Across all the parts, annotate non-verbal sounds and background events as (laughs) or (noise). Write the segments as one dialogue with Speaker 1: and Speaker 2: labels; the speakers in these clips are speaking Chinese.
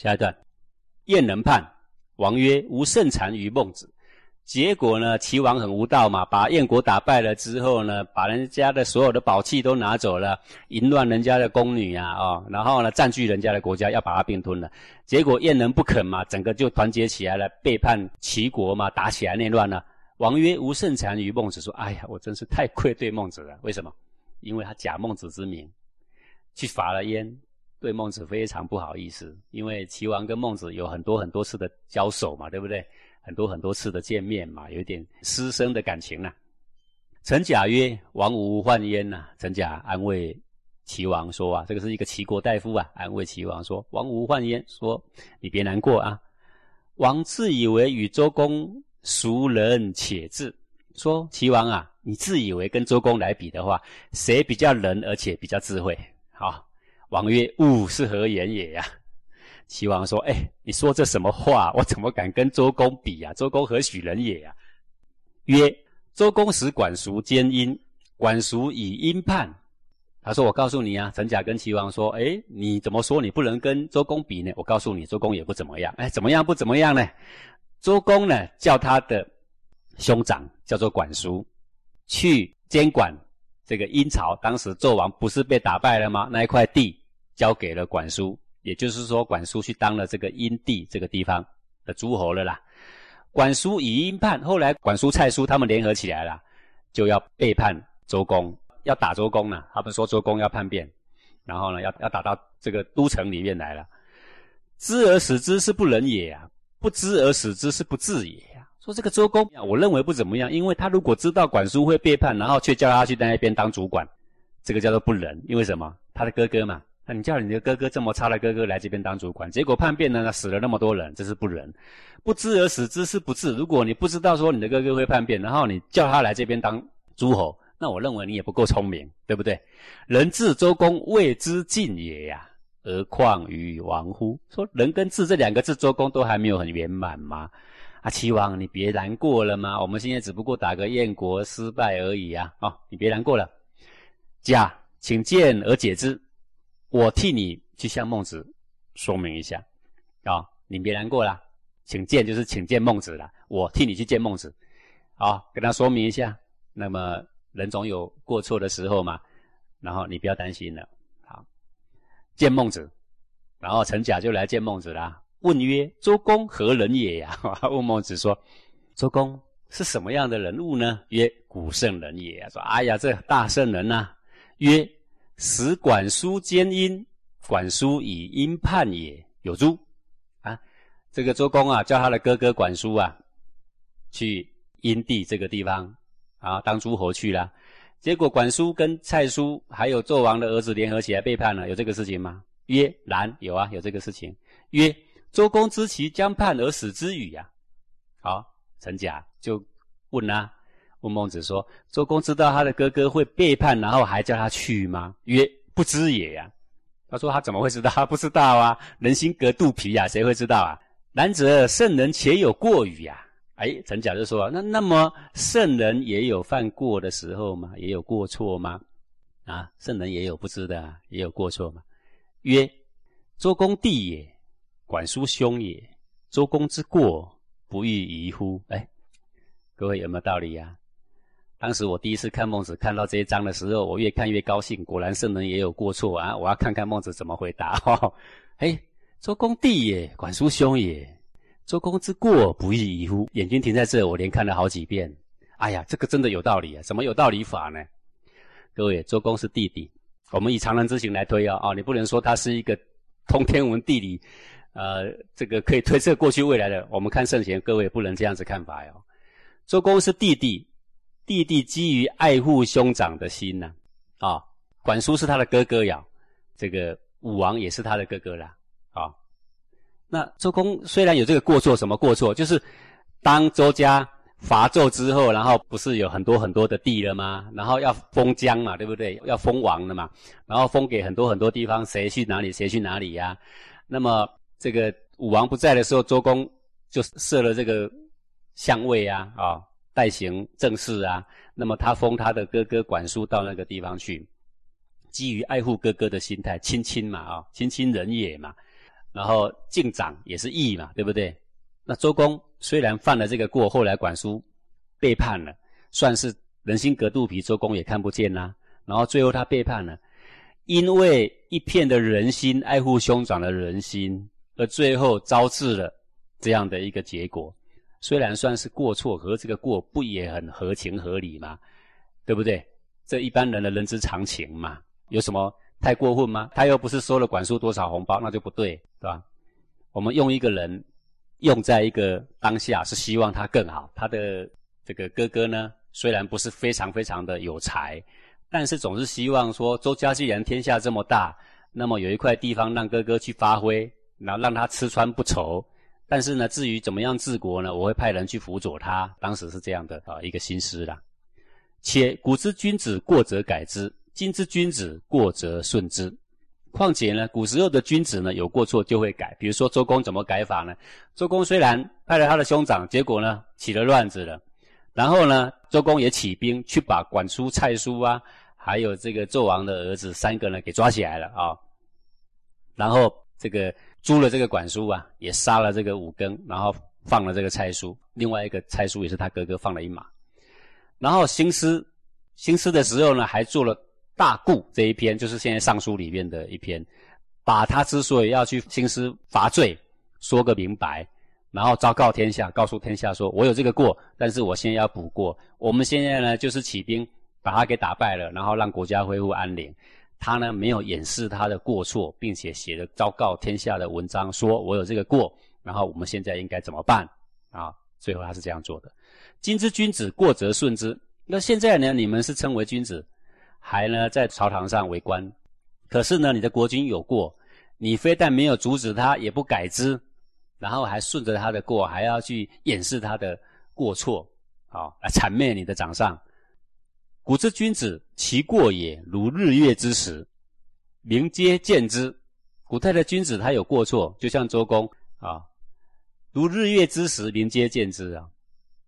Speaker 1: 下一段，燕人叛，王曰：“无甚残于孟子。”结果呢，齐王很无道嘛，把燕国打败了之后呢，把人家的所有的宝器都拿走了，淫乱人家的宫女啊，哦，然后呢，占据人家的国家，要把它并吞了。结果燕人不肯嘛，整个就团结起来了，背叛齐国嘛，打起来内乱了。王曰：“无甚残于孟子。”说：“哎呀，我真是太愧对孟子了。为什么？因为他假孟子之名，去伐了燕，对孟子非常不好意思。因为齐王跟孟子有很多很多次的交手嘛，对不对？”很多很多次的见面嘛，有点师生的感情呐。陈甲曰：“王无患焉呐。”陈甲安慰齐王说：“啊，这个是一个齐国大夫啊，安慰齐王说：‘王无患焉，说你别难过啊。’王自以为与周公孰仁且智？说齐王啊，你自以为跟周公来比的话，谁比较仁而且比较智慧？好，王曰：‘吾是何言也呀？’”齐王说：“哎，你说这什么话？(laughs) 我怎么敢跟周公比呀？周公何许人也呀？”曰：“周公使管叔兼殷，管叔以殷叛。”他说：“我告诉你啊，陈甲跟齐王说：‘哎，你怎么说你不能跟周公比呢？’我告诉你，周公也不怎么样。哎，怎么样不怎么样呢？周公呢，叫他的兄长叫做管叔，去监管这个殷朝。当时纣王不是被打败了吗？那一块地交给了管叔。”也就是说，管叔去当了这个殷地这个地方的诸侯了啦。管叔以殷叛，后来管叔、蔡叔他们联合起来了，就要背叛周公，要打周公呢。他们说周公要叛变，然后呢，要要打到这个都城里面来了。知而使之是不仁也啊，不知而使之是不智也呀。说这个周公，我认为不怎么样，因为他如果知道管叔会背叛，然后却叫他去在那边当主管，这个叫做不仁。因为什么？他的哥哥嘛。那你叫你的哥哥这么差的哥哥来这边当主管，结果叛变了，死了那么多人，这是不仁。不知而死之是不智。如果你不知道说你的哥哥会叛变，然后你叫他来这边当诸侯，那我认为你也不够聪明，对不对？人治周公谓之尽也呀，而况于王乎？说人跟治这两个字，周公都还没有很圆满吗？啊，齐王你别难过了吗？我们现在只不过打个燕国失败而已啊！哦，你别难过了。甲，请见而解之。我替你去向孟子说明一下，啊，你别难过啦，请见就是请见孟子了。我替你去见孟子，啊，跟他说明一下。那么人总有过错的时候嘛，然后你不要担心了。好，见孟子，然后陈甲就来见孟子啦，问曰：“周公何人也呀？” (laughs) 问孟子说：“周公是什么样的人物呢？”曰：“古圣人也。”说：“哎呀，这大圣人呐。”曰。使管叔奸殷，管叔以殷叛也，有诸？啊，这个周公啊，叫他的哥哥管叔啊，去殷地这个地方啊当诸侯去了。结果管叔跟蔡叔还有纣王的儿子联合起来背叛了，有这个事情吗？曰：然，有啊，有这个事情。曰：周公知其将叛而使之与呀。好，陈甲就问啊。问孟子说：“周公知道他的哥哥会背叛，然后还叫他去吗？”曰：“不知也呀。”他说：“他怎么会知道？他不知道啊！(laughs) 人心隔肚皮呀，谁会知道啊？”然则圣人且有过与呀。哎，陈甲就说：“那那么圣人也有犯过的时候吗？也有过错吗？啊，圣人也有不知的，也有过错吗？”曰：“周公弟也，管叔兄也。周公之过，不欲疑乎？”哎，各位有没有道理呀？当时我第一次看孟子，看到这一章的时候，我越看越高兴。果然圣人也有过错啊！我要看看孟子怎么回答。(laughs) 哈哎，周公弟也，管叔兄也。周公之过不亦宜乎？眼睛停在这，我连看了好几遍。哎呀，这个真的有道理啊！怎么有道理法呢？各位，周公是弟弟，我们以常人之行来推啊啊！你不能说他是一个通天文地理，呃，这个可以推测过去未来的。我们看圣贤，各位不能这样子看法哟。周公是弟弟。弟弟基于爱护兄长的心呐，啊，管叔是他的哥哥呀，这个武王也是他的哥哥啦，啊，那周公虽然有这个过错，什么过错？就是当周家伐纣之后，然后不是有很多很多的地了吗？然后要封疆嘛，对不对？要封王了嘛，然后封给很多很多地方，谁去哪里，谁去哪里呀？那么这个武王不在的时候，周公就设了这个相位呀，啊。代行政事啊，那么他封他的哥哥管叔到那个地方去，基于爱护哥哥的心态，亲亲嘛啊，亲亲人也嘛。然后敬长也是义嘛，对不对？那周公虽然犯了这个过，后来管叔背叛了，算是人心隔肚皮，周公也看不见啦。然后最后他背叛了，因为一片的人心，爱护兄长的人心，而最后招致了这样的一个结果。虽然算是过错，和这个过不也很合情合理吗？对不对？这一般人的人之常情嘛，有什么太过分吗？他又不是收了管叔多少红包，那就不对，对吧？我们用一个人。用在一个当下是希望他更好。他的这个哥哥呢，虽然不是非常非常的有才，但是总是希望说，周家既然天下这么大，那么有一块地方让哥哥去发挥，然后让他吃穿不愁。但是呢，至于怎么样治国呢，我会派人去辅佐他。当时是这样的啊，一个心思啦。且古之君子过则改之，今之君子过则顺之。况且呢，古时候的君子呢，有过错就会改。比如说周公怎么改法呢？周公虽然派了他的兄长，结果呢起了乱子了，然后呢，周公也起兵去把管叔、蔡叔啊，还有这个纣王的儿子三个呢给抓起来了啊。然后这个诛了这个管叔啊，也杀了这个五更，然后放了这个蔡叔。另外一个蔡叔也是他哥哥放了一马。然后兴师，兴师的时候呢，还做了。大故这一篇就是现在尚书里面的一篇，把他之所以要去兴师伐罪说个明白，然后昭告天下，告诉天下说我有这个过，但是我现在要补过。我们现在呢就是起兵把他给打败了，然后让国家恢复安宁。他呢没有掩饰他的过错，并且写了昭告天下的文章，说我有这个过，然后我们现在应该怎么办啊？最后他是这样做的。今之君子过则顺之，那现在呢你们是称为君子。还呢，在朝堂上为官，可是呢，你的国君有过，你非但没有阻止他，也不改之，然后还顺着他的过，还要去掩饰他的过错，啊，来谄媚你的掌上。古之君子，其过也如日月之时，明皆见之。古代的君子他有过错，就像周公啊，如日月之时，明皆见之啊。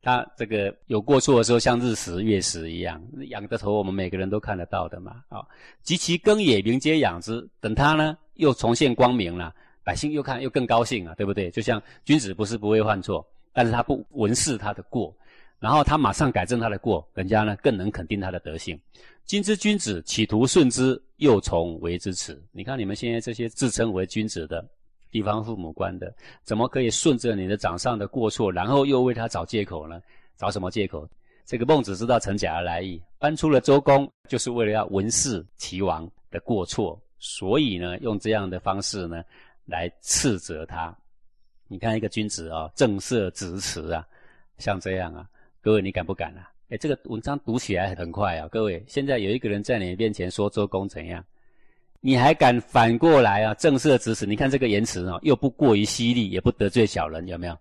Speaker 1: 他这个有过错的时候，像日食月食一样，仰着头，我们每个人都看得到的嘛。啊，及其更也，民皆养之。等他呢，又重现光明了，百姓又看又更高兴啊，对不对？就像君子不是不会犯错，但是他不闻视他的过，然后他马上改正他的过，人家呢更能肯定他的德性。今之君子，企图顺之，又从为之耻。你看你们现在这些自称为君子的。地方父母官的，怎么可以顺着你的掌上的过错，然后又为他找借口呢？找什么借口？这个孟子知道陈甲的来意，搬出了周公，就是为了要文饰齐王的过错，所以呢，用这样的方式呢，来斥责他。你看一个君子啊，正色直辞啊，像这样啊，各位你敢不敢啊？哎，这个文章读起来很快啊，各位，现在有一个人在你面前说周公怎样？你还敢反过来啊？正色指使，你看这个言辞哦，又不过于犀利，也不得罪小人，有没有？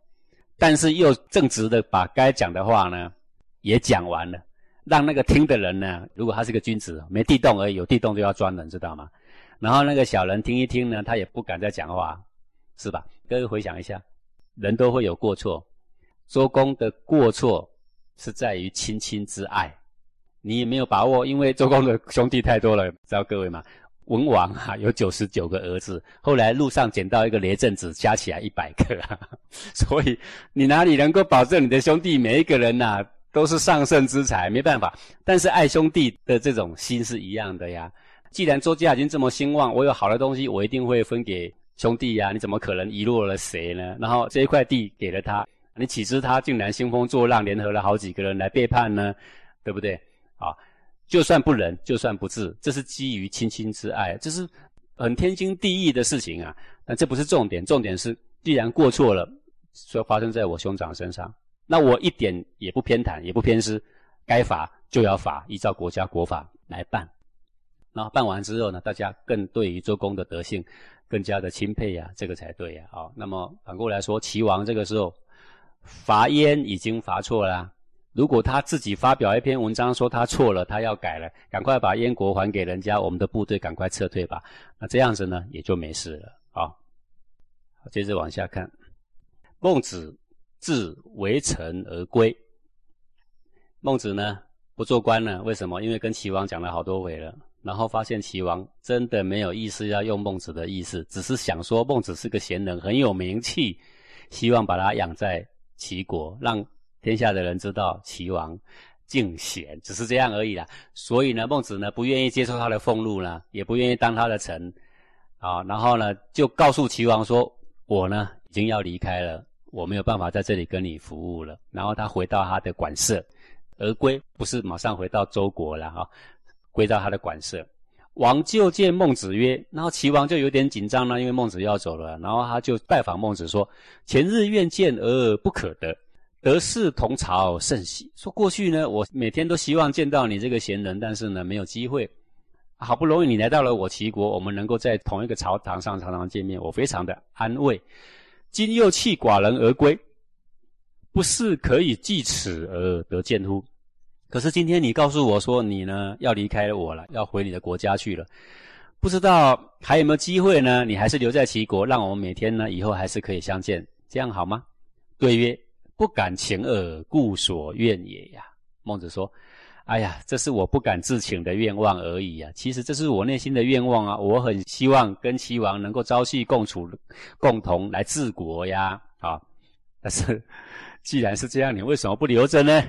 Speaker 1: 但是又正直的把该讲的话呢，也讲完了，让那个听的人呢，如果他是个君子，没地洞而已，有地洞就要钻人，知道吗？然后那个小人听一听呢，他也不敢再讲话，是吧？各位回想一下，人都会有过错，周公的过错是在于亲亲之爱，你也没有把握，因为周公的兄弟太多了，知道各位吗？文王啊，有九十九个儿子，后来路上捡到一个雷震子，加起来一百个，(laughs) 所以你哪里能够保证你的兄弟每一个人呐都是上圣之才？没办法，但是爱兄弟的这种心是一样的呀。既然周家已经这么兴旺，我有好的东西，我一定会分给兄弟呀。你怎么可能遗落了谁呢？然后这一块地给了他，你岂知他竟然兴风作浪，联合了好几个人来背叛呢？对不对？啊？就算不仁，就算不智，这是基于亲亲之爱，这是很天经地义的事情啊。但这不是重点，重点是既然过错了，说发生在我兄长身上，那我一点也不偏袒，也不偏私，该罚就要罚，依照国家国法来办。然后办完之后呢，大家更对于周公的德性更加的钦佩呀，这个才对呀。好，那么反过来说，齐王这个时候罚燕已经罚错了。如果他自己发表一篇文章说他错了，他要改了，赶快把燕国还给人家，我们的部队赶快撤退吧。那这样子呢，也就没事了啊。接着往下看，孟子自为臣而归。孟子呢不做官了，为什么？因为跟齐王讲了好多回了，然后发现齐王真的没有意思要用孟子的意思，只是想说孟子是个贤人，很有名气，希望把他养在齐国，让天下的人知道齐王敬贤，只是这样而已啦。所以呢，孟子呢不愿意接受他的俸禄呢，也不愿意当他的臣，啊，然后呢就告诉齐王说：“我呢已经要离开了，我没有办法在这里跟你服务了。”然后他回到他的馆舍。而归不是马上回到周国了哈，归到他的馆舍。王就见孟子曰：“然后齐王就有点紧张了，因为孟子要走了。然后他就拜访孟子说：‘前日愿见而不可得，得势同朝甚喜。’说过去呢，我每天都希望见到你这个贤人，但是呢没有机会。好不容易你来到了我齐国，我们能够在同一个朝堂上常常见面，我非常的安慰。今又弃寡人而归，不是可以继此而得见乎？”可是今天你告诉我说你呢要离开我了，要回你的国家去了，不知道还有没有机会呢？你还是留在齐国，让我们每天呢以后还是可以相见，这样好吗？对曰：不敢请耳，故所愿也呀。孟子说：哎呀，这是我不敢自请的愿望而已啊。其实这是我内心的愿望啊，我很希望跟齐王能够朝夕共处，共同来治国呀。啊，但是既然是这样，你为什么不留着呢？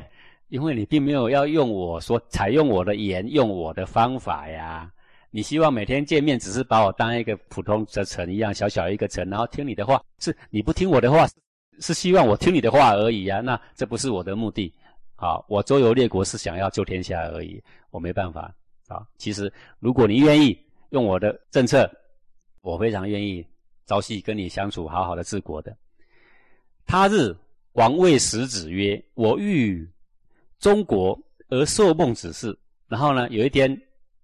Speaker 1: 因为你并没有要用我说采用我的言用我的方法呀，你希望每天见面只是把我当一个普通的臣一样小小一个臣，然后听你的话，是你不听我的话，是希望我听你的话而已啊。那这不是我的目的。好，我周游列国是想要救天下而已，我没办法啊。其实如果你愿意用我的政策，我非常愿意朝夕跟你相处，好好的治国的。他日王位使子曰：“我欲。”中国而受孟子事，然后呢，有一天，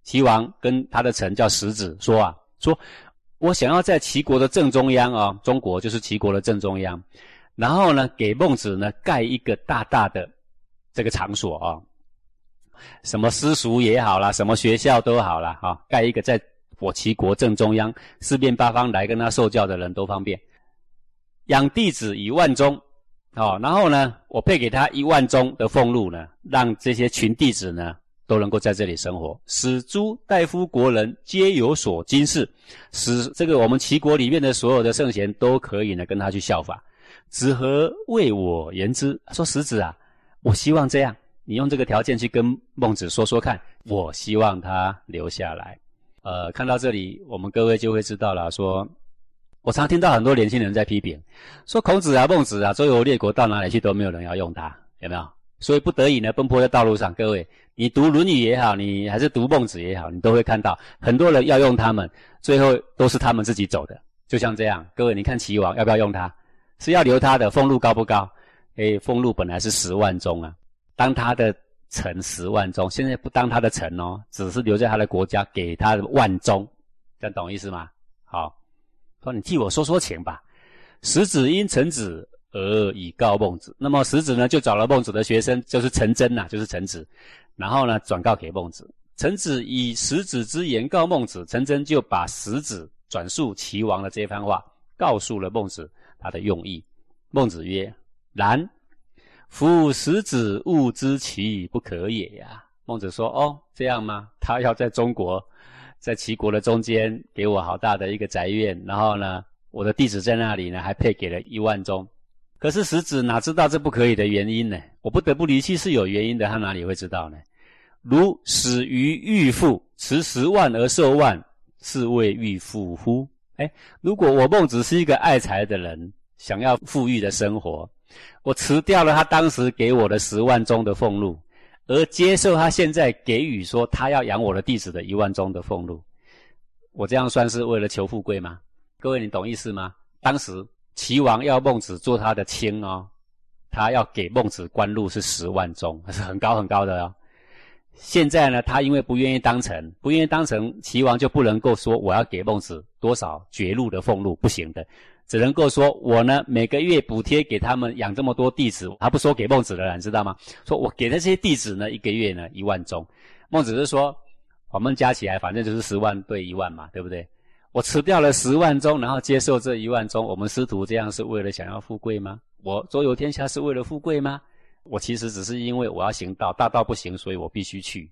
Speaker 1: 齐王跟他的臣叫石子说啊，说我想要在齐国的正中央啊，中国就是齐国的正中央，然后呢，给孟子呢盖一个大大的这个场所啊，什么私塾也好啦，什么学校都好啦，啊，盖一个在我齐国正中央，四面八方来跟他受教的人都方便，养弟子以万钟。好，然后呢，我配给他一万钟的俸禄呢，让这些群弟子呢都能够在这里生活，使诸大夫国人皆有所今事，使这个我们齐国里面的所有的圣贤都可以呢跟他去效法。子何为我言之？说石子啊，我希望这样，你用这个条件去跟孟子说说看，我希望他留下来。呃，看到这里，我们各位就会知道了，说。我常听到很多年轻人在批评，说孔子啊、孟子啊，周游列国到哪里去都没有人要用他，有没有？所以不得已呢，奔波在道路上。各位，你读《论语》也好，你还是读孟子也好，你都会看到很多人要用他们，最后都是他们自己走的。就像这样，各位，你看齐王要不要用他？是要留他的，俸禄高不高？诶，俸禄本来是十万钟啊，当他的臣十万钟，现在不当他的臣哦，只是留在他的国家，给他万钟，这样懂意思吗？好。说你替我说说情吧。石子因臣子而以告孟子。那么石子呢，就找了孟子的学生，就是陈真呐，就是陈子。然后呢，转告给孟子。陈子以石子之言告孟子，陈真就把石子转述齐王的这番话，告诉了孟子他的用意。孟子曰：“然，夫石子物之其不可也呀。”孟子说：“哦，这样吗？他要在中国。”在齐国的中间，给我好大的一个宅院，然后呢，我的弟子在那里呢，还配给了一万钟。可是石子哪知道这不可以的原因呢？我不得不离弃是有原因的，他哪里会知道呢？如死于欲富，持十万而受万，是为欲富乎？哎，如果我孟子是一个爱财的人，想要富裕的生活，我辞掉了他当时给我的十万钟的俸禄。而接受他现在给予说他要养我的弟子的一万钟的俸禄，我这样算是为了求富贵吗？各位，你懂意思吗？当时齐王要孟子做他的卿哦，他要给孟子官禄是十万钟，是很高很高的哦。现在呢，他因为不愿意当臣，不愿意当臣，齐王就不能够说我要给孟子多少爵禄的俸禄，不行的。只能够说，我呢每个月补贴给他们养这么多弟子，还不说给孟子的人，知道吗？说我给的这些弟子呢，一个月呢一万钟。孟子是说，我们加起来反正就是十万对一万嘛，对不对？我辞掉了十万钟，然后接受这一万钟，我们师徒这样是为了想要富贵吗？我周游天下是为了富贵吗？我其实只是因为我要行道，大道不行，所以我必须去。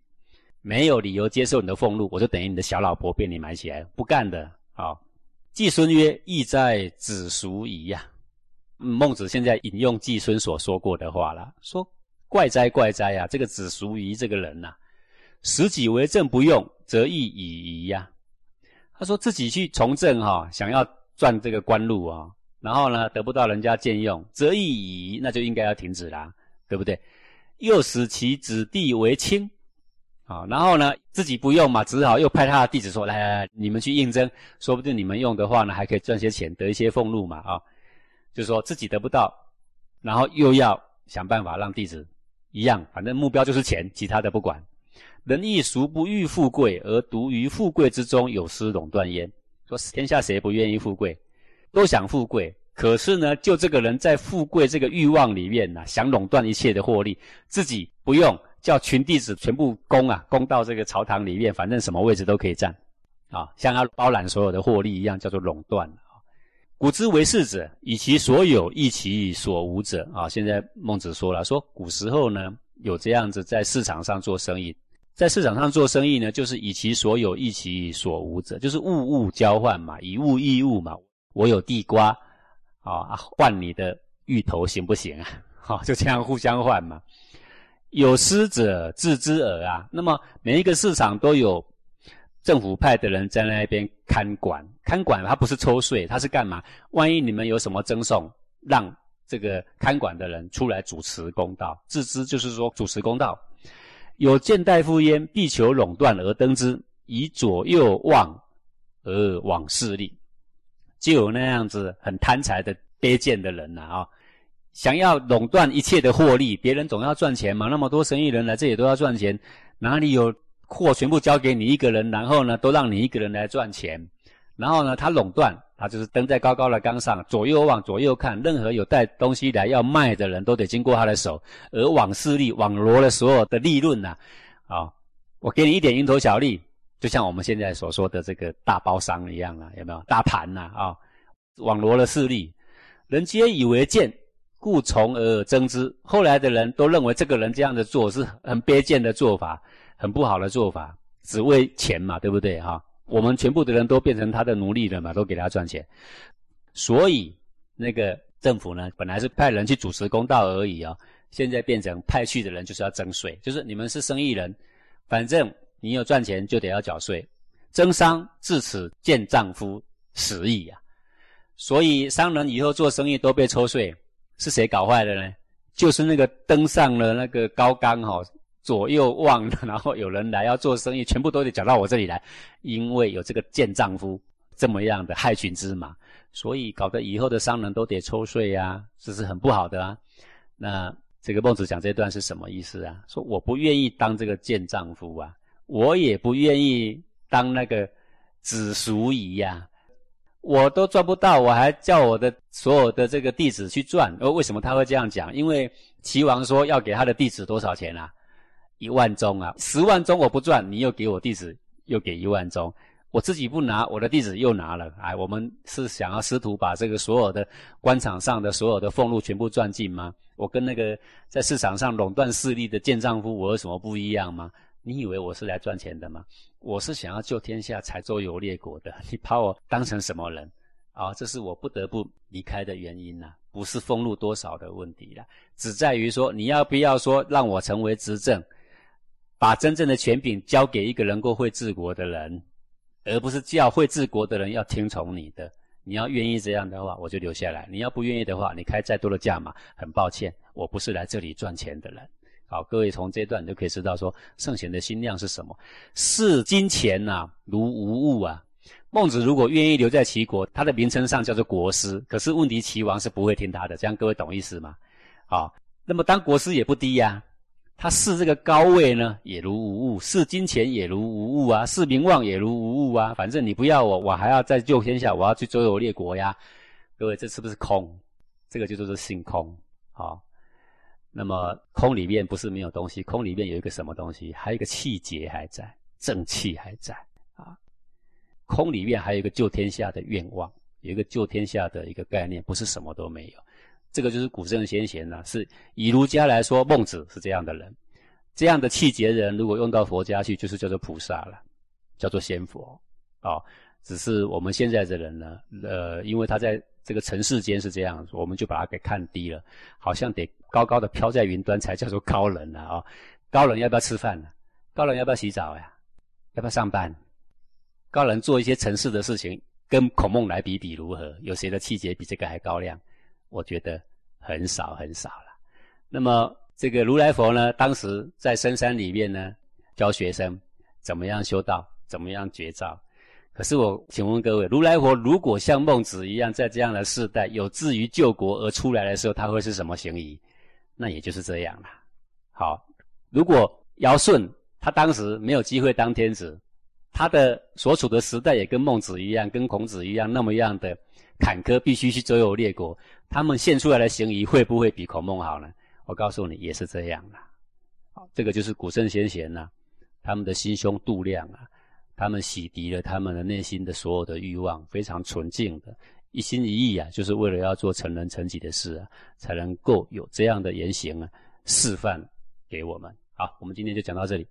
Speaker 1: 没有理由接受你的俸禄，我就等于你的小老婆被你买起来，不干的。好，季孙曰：“意在子孰矣呀？”孟子现在引用季孙所说过的话了，说：“怪哉怪哉呀！这个子孰仪这个人呐，使己为政不用，则易以矣呀。”他说自己去从政哈，想要赚这个官禄啊，然后呢得不到人家荐用，则易以，那就应该要停止啦，对不对？又使其子弟为卿。啊，然后呢，自己不用嘛，只好又派他的弟子说：“来来来，你们去应征，说不定你们用的话呢，还可以赚些钱，得一些俸禄嘛。”啊，就是说自己得不到，然后又要想办法让弟子一样，反正目标就是钱，其他的不管。人亦孰不欲富贵，而独于富贵之中有失垄断焉？说天下谁不愿意富贵，都想富贵，可是呢，就这个人在富贵这个欲望里面呢，想垄断一切的获利，自己不用。叫群弟子全部攻啊，攻到这个朝堂里面，反正什么位置都可以占，啊，像他包揽所有的获利一样，叫做垄断。古之为士者，以其所有易其所无者。啊，现在孟子说了，说古时候呢，有这样子在市场上做生意，在市场上做生意呢，就是以其所有易其所无者，就是物物交换嘛，以物易物嘛。我有地瓜，啊，换你的芋头行不行啊？好，(laughs) 就这样互相换嘛。有失者自之耳啊。那么每一个市场都有政府派的人在那边看管，看管他不是抽税，他是干嘛？万一你们有什么赠送，让这个看管的人出来主持公道。自知就是说主持公道。有见大夫焉，必求垄断而登之，以左右望而往势利。就有那样子很贪财的卑贱的人呐啊。想要垄断一切的获利，别人总要赚钱嘛。那么多生意人来这里都要赚钱，哪里有货全部交给你一个人，然后呢，都让你一个人来赚钱？然后呢，他垄断，他就是登在高高的岗上，左右望，左右看，任何有带东西来要卖的人都得经过他的手，而往势力，网罗了所有的利润呐。啊，我给你一点蝇头小利，就像我们现在所说的这个大包商一样啊，有没有？大盘呐啊，网罗了势力，人皆以为贱。故从而争之。后来的人都认为这个人这样的做是很卑贱的做法，很不好的做法，只为钱嘛，对不对哈？我们全部的人都变成他的奴隶了嘛，都给他赚钱。所以那个政府呢，本来是派人去主持公道而已啊，现在变成派去的人就是要征税，就是你们是生意人，反正你有赚钱就得要缴税。征商至此见丈夫死矣啊！所以商人以后做生意都被抽税。是谁搞坏的呢？就是那个登上了那个高岗哈，左右望，然后有人来要做生意，全部都得缴到我这里来，因为有这个贱丈夫这么样的害群之马，所以搞得以后的商人都得抽税呀，这是很不好的啊。那这个孟子讲这段是什么意思啊？说我不愿意当这个贱丈夫啊，我也不愿意当那个子叔仪呀。我都赚不到，我还叫我的所有的这个弟子去赚。而为什么他会这样讲？因为齐王说要给他的弟子多少钱啊？一万钟啊！十万钟我不赚，你又给我弟子又给一万钟，我自己不拿，我的弟子又拿了。哎，我们是想要师徒把这个所有的官场上的所有的俸禄全部赚尽吗？我跟那个在市场上垄断势力的贱丈夫，我有什么不一样吗？你以为我是来赚钱的吗？我是想要救天下、才周游列国的。你把我当成什么人？啊，这是我不得不离开的原因呐，不是俸禄多少的问题了，只在于说你要不要说让我成为执政，把真正的权柄交给一个能够会治国的人，而不是叫会治国的人要听从你的。你要愿意这样的话，我就留下来；你要不愿意的话，你开再多的价码，很抱歉，我不是来这里赚钱的人。好，各位从这段就可以知道说圣贤的心量是什么。视金钱呐如无物啊。孟子如果愿意留在齐国，他的名称上叫做国师。可是问题齐王是不会听他的，这样各位懂意思吗？好，那么当国师也不低呀。他视这个高位呢，也如无物；视金钱也如无物啊；视名望也如无物啊。反正你不要我，我还要再救天下，我要去周游列国呀。各位，这是不是空？这个就叫做性空。好。那么空里面不是没有东西，空里面有一个什么东西？还有一个气节还在，正气还在啊。空里面还有一个救天下的愿望，有一个救天下的一个概念，不是什么都没有。这个就是古圣先贤呢，是以儒家来说，孟子是这样的人。这样的气节人，如果用到佛家去，就是叫做菩萨了，叫做仙佛。哦，只是我们现在的人呢，呃，因为他在这个尘世间是这样，我们就把他给看低了，好像得高高的飘在云端才叫做高人了啊。高人要不要吃饭呢？高人要不要洗澡呀？要不要上班？高人做一些尘世的事情，跟孔孟来比比如何？有谁的气节比这个还高亮？我觉得很少很少了。那么这个如来佛呢，当时在深山里面呢，教学生怎么样修道，怎么样绝招。可是我请问各位，如来佛如果像孟子一样，在这样的世代有志于救国而出来的时候，他会是什么行仪？那也就是这样了。好，如果尧舜他当时没有机会当天子，他的所处的时代也跟孟子一样，跟孔子一样那么样的坎坷，必须去周游列国。他们献出来的行仪会不会比孔孟好呢？我告诉你，也是这样的。好，这个就是古圣先贤呐，他们的心胸度量啊，他们洗涤了他们的内心的所有的欲望，非常纯净的，一心一意啊，就是为了要做成人成己的事啊，才能够有这样的言行啊，示范给我们。好，我们今天就讲到这里。